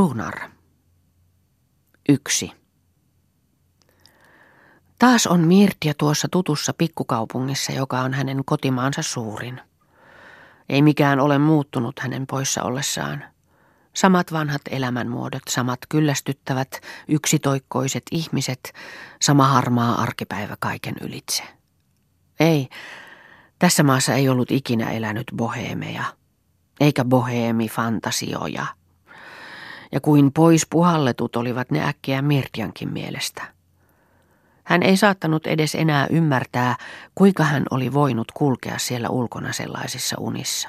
Runar. Yksi. Taas on Mirtia tuossa tutussa pikkukaupungissa, joka on hänen kotimaansa suurin. Ei mikään ole muuttunut hänen poissa ollessaan. Samat vanhat elämänmuodot, samat kyllästyttävät, yksitoikkoiset ihmiset, sama harmaa arkipäivä kaiken ylitse. Ei, tässä maassa ei ollut ikinä elänyt boheemeja, eikä boheemi-fantasioja – ja kuin pois puhalletut olivat ne äkkiä Mirtiankin mielestä. Hän ei saattanut edes enää ymmärtää, kuinka hän oli voinut kulkea siellä ulkona sellaisissa unissa.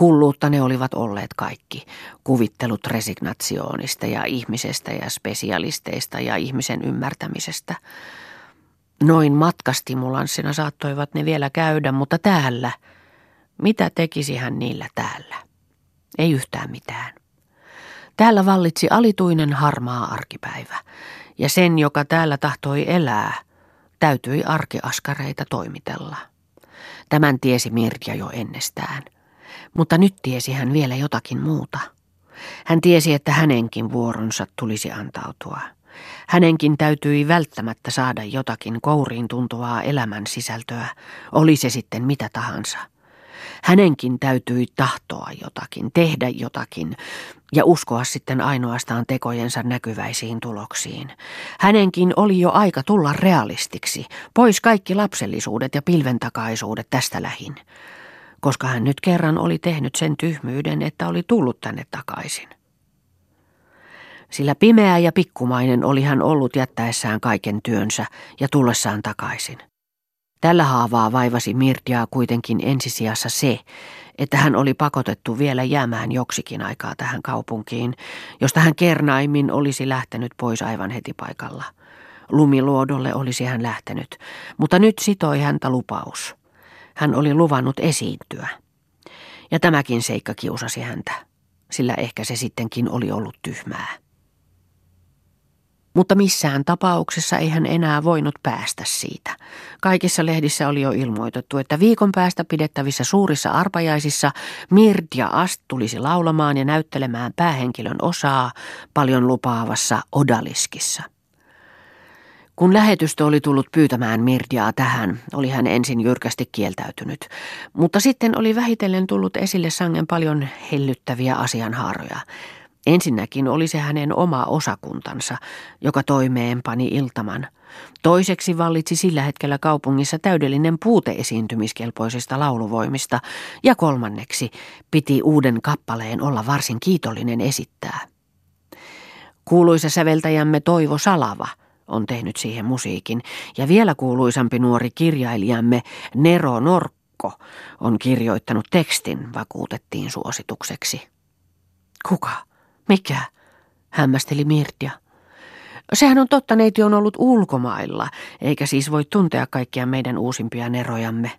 Hulluutta ne olivat olleet kaikki, kuvittelut resignationista ja ihmisestä ja spesialisteista ja ihmisen ymmärtämisestä. Noin matkastimulanssina saattoivat ne vielä käydä, mutta täällä, mitä tekisi hän niillä täällä? Ei yhtään mitään. Täällä vallitsi alituinen harmaa arkipäivä, ja sen, joka täällä tahtoi elää, täytyi arkiaskareita toimitella. Tämän tiesi Mirja jo ennestään, mutta nyt tiesi hän vielä jotakin muuta. Hän tiesi, että hänenkin vuoronsa tulisi antautua. Hänenkin täytyi välttämättä saada jotakin kouriin tuntuvaa elämän sisältöä, oli se sitten mitä tahansa – Hänenkin täytyi tahtoa jotakin, tehdä jotakin ja uskoa sitten ainoastaan tekojensa näkyväisiin tuloksiin. Hänenkin oli jo aika tulla realistiksi, pois kaikki lapsellisuudet ja pilventakaisuudet tästä lähin, koska hän nyt kerran oli tehnyt sen tyhmyyden, että oli tullut tänne takaisin. Sillä pimeä ja pikkumainen oli hän ollut jättäessään kaiken työnsä ja tullessaan takaisin. Tällä haavaa vaivasi Mirdiaa kuitenkin ensisijassa se, että hän oli pakotettu vielä jäämään joksikin aikaa tähän kaupunkiin, josta hän kernaimmin olisi lähtenyt pois aivan heti paikalla. Lumiluodolle olisi hän lähtenyt, mutta nyt sitoi häntä lupaus. Hän oli luvannut esiintyä. Ja tämäkin seikka kiusasi häntä, sillä ehkä se sittenkin oli ollut tyhmää mutta missään tapauksessa ei hän enää voinut päästä siitä. Kaikissa lehdissä oli jo ilmoitettu, että viikon päästä pidettävissä suurissa arpajaisissa Mirdia Ast tulisi laulamaan ja näyttelemään päähenkilön osaa paljon lupaavassa Odaliskissa. Kun lähetystö oli tullut pyytämään Mirdiaa tähän, oli hän ensin jyrkästi kieltäytynyt, mutta sitten oli vähitellen tullut esille sangen paljon hellyttäviä asianhaaroja. Ensinnäkin oli se hänen oma osakuntansa, joka toimeenpani iltaman. Toiseksi vallitsi sillä hetkellä kaupungissa täydellinen puute esiintymiskelpoisista lauluvoimista, ja kolmanneksi piti uuden kappaleen olla varsin kiitollinen esittää. Kuuluisa säveltäjämme Toivo Salava on tehnyt siihen musiikin, ja vielä kuuluisampi nuori kirjailijamme Nero Norkko on kirjoittanut tekstin, vakuutettiin suositukseksi. Kuka? Mikä? hämmästeli Mirtia. Sehän on totta, neiti on ollut ulkomailla, eikä siis voi tuntea kaikkia meidän uusimpia nerojamme.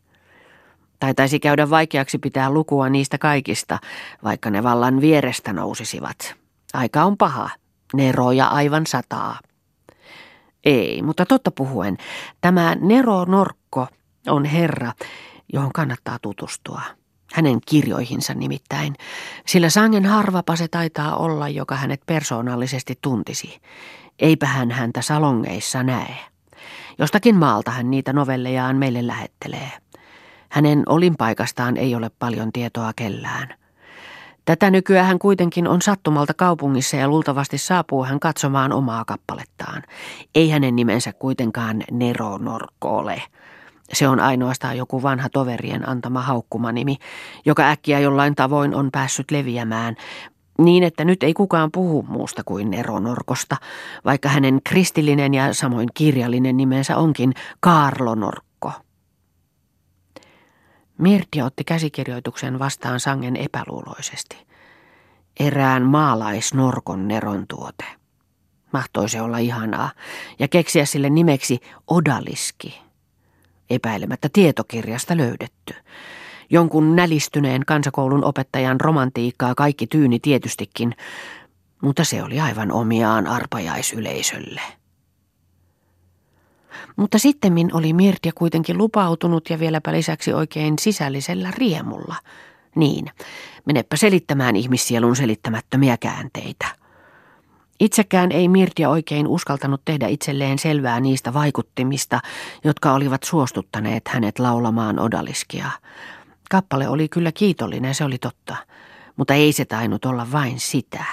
Taitaisi käydä vaikeaksi pitää lukua niistä kaikista, vaikka ne vallan vierestä nousisivat. Aika on paha, neroja aivan sataa. Ei, mutta totta puhuen, tämä Nero Norkko on herra, johon kannattaa tutustua hänen kirjoihinsa nimittäin, sillä sangen harvapa se taitaa olla, joka hänet persoonallisesti tuntisi. Eipä hän häntä salongeissa näe. Jostakin maalta hän niitä novellejaan meille lähettelee. Hänen olinpaikastaan ei ole paljon tietoa kellään. Tätä nykyään hän kuitenkin on sattumalta kaupungissa ja luultavasti saapuu hän katsomaan omaa kappalettaan. Ei hänen nimensä kuitenkaan Nero Norko ole. Se on ainoastaan joku vanha toverien antama haukkumanimi, joka äkkiä jollain tavoin on päässyt leviämään, niin että nyt ei kukaan puhu muusta kuin Eronorkosta, vaikka hänen kristillinen ja samoin kirjallinen nimensä onkin Kaarlo Norkko. Mirtia otti käsikirjoituksen vastaan sangen epäluuloisesti. Erään maalaisnorkon neron tuote. Mahtoi se olla ihanaa ja keksiä sille nimeksi Odaliski epäilemättä tietokirjasta löydetty. Jonkun nälistyneen kansakoulun opettajan romantiikkaa kaikki tyyni tietystikin, mutta se oli aivan omiaan arpajaisyleisölle. Mutta sittemmin oli Mirtia kuitenkin lupautunut ja vieläpä lisäksi oikein sisällisellä riemulla. Niin, menepä selittämään ihmissielun selittämättömiä käänteitä. Itsekään ei Mirtia oikein uskaltanut tehdä itselleen selvää niistä vaikuttimista, jotka olivat suostuttaneet hänet laulamaan odaliskia. Kappale oli kyllä kiitollinen, se oli totta, mutta ei se tainnut olla vain sitä.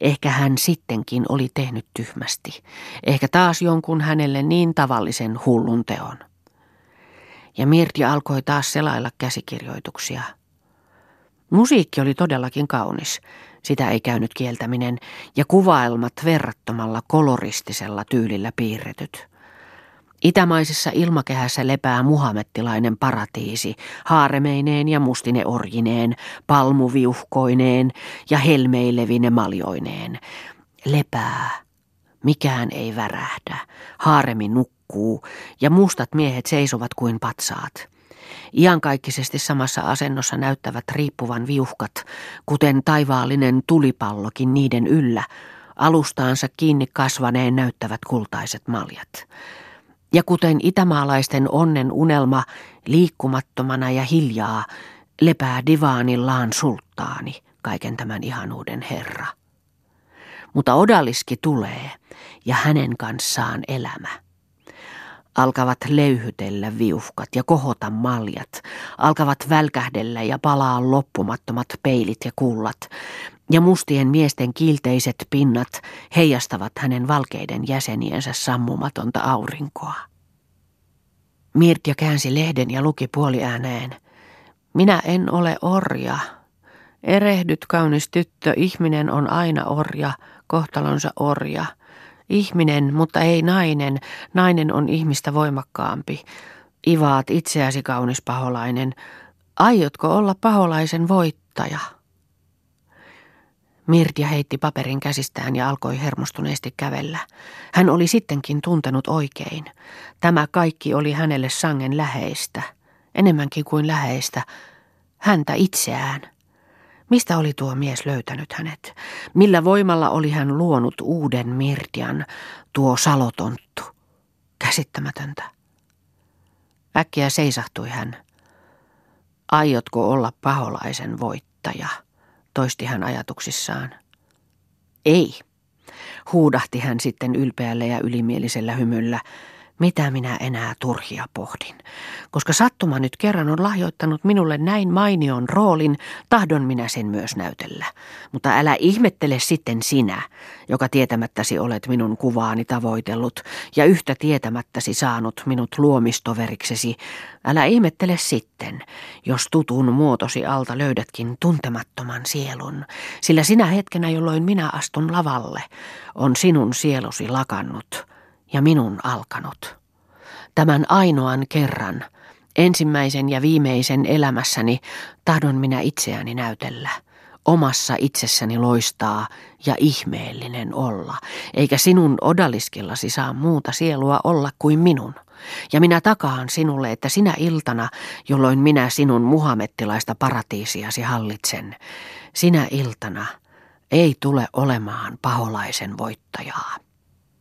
Ehkä hän sittenkin oli tehnyt tyhmästi, ehkä taas jonkun hänelle niin tavallisen hullun teon. Ja Mirti alkoi taas selailla käsikirjoituksia. Musiikki oli todellakin kaunis, sitä ei käynyt kieltäminen, ja kuvailmat verrattomalla koloristisella tyylillä piirretyt. Itämaisessa ilmakehässä lepää muhamettilainen paratiisi, haaremeineen ja mustine orjineen, palmuviuhkoineen ja helmeilevine maljoineen. Lepää. Mikään ei värähdä. Haaremi nukkuu ja mustat miehet seisovat kuin patsaat. Iankaikkisesti samassa asennossa näyttävät riippuvan viuhkat, kuten taivaallinen tulipallokin niiden yllä, alustaansa kiinni kasvaneen näyttävät kultaiset maljat. Ja kuten itämaalaisten onnen unelma liikkumattomana ja hiljaa lepää divaanillaan sulttaani, kaiken tämän ihanuuden herra. Mutta odaliski tulee ja hänen kanssaan elämä. Alkavat löyhytellä viuhkat ja kohota maljat, alkavat välkähdellä ja palaa loppumattomat peilit ja kullat, ja mustien miesten kiilteiset pinnat heijastavat hänen valkeiden jäseniensä sammumatonta aurinkoa. Mirtja käänsi lehden ja luki puoliääneen. Minä en ole orja. Erehdyt kaunis tyttö, ihminen on aina orja, kohtalonsa orja. Ihminen, mutta ei nainen. Nainen on ihmistä voimakkaampi. Ivaat itseäsi kaunis paholainen. Aiotko olla paholaisen voittaja? Mirtia heitti paperin käsistään ja alkoi hermostuneesti kävellä. Hän oli sittenkin tuntenut oikein. Tämä kaikki oli hänelle sangen läheistä, enemmänkin kuin läheistä, häntä itseään. Mistä oli tuo mies löytänyt hänet? Millä voimalla oli hän luonut uuden Mirtian, tuo salotonttu? Käsittämätöntä. Äkkiä seisahtui hän. Aiotko olla paholaisen voittaja? toisti hän ajatuksissaan. Ei, huudahti hän sitten ylpeällä ja ylimielisellä hymyllä, mitä minä enää turhia pohdin? Koska sattuma nyt kerran on lahjoittanut minulle näin mainion roolin, tahdon minä sen myös näytellä. Mutta älä ihmettele sitten sinä, joka tietämättäsi olet minun kuvaani tavoitellut ja yhtä tietämättäsi saanut minut luomistoveriksesi. Älä ihmettele sitten, jos tutun muotosi alta löydätkin tuntemattoman sielun, sillä sinä hetkenä, jolloin minä astun lavalle, on sinun sielusi lakannut ja minun alkanut. Tämän ainoan kerran, ensimmäisen ja viimeisen elämässäni, tahdon minä itseäni näytellä. Omassa itsessäni loistaa ja ihmeellinen olla, eikä sinun odaliskillasi saa muuta sielua olla kuin minun. Ja minä takaan sinulle, että sinä iltana, jolloin minä sinun muhamettilaista paratiisiasi hallitsen, sinä iltana ei tule olemaan paholaisen voittajaa.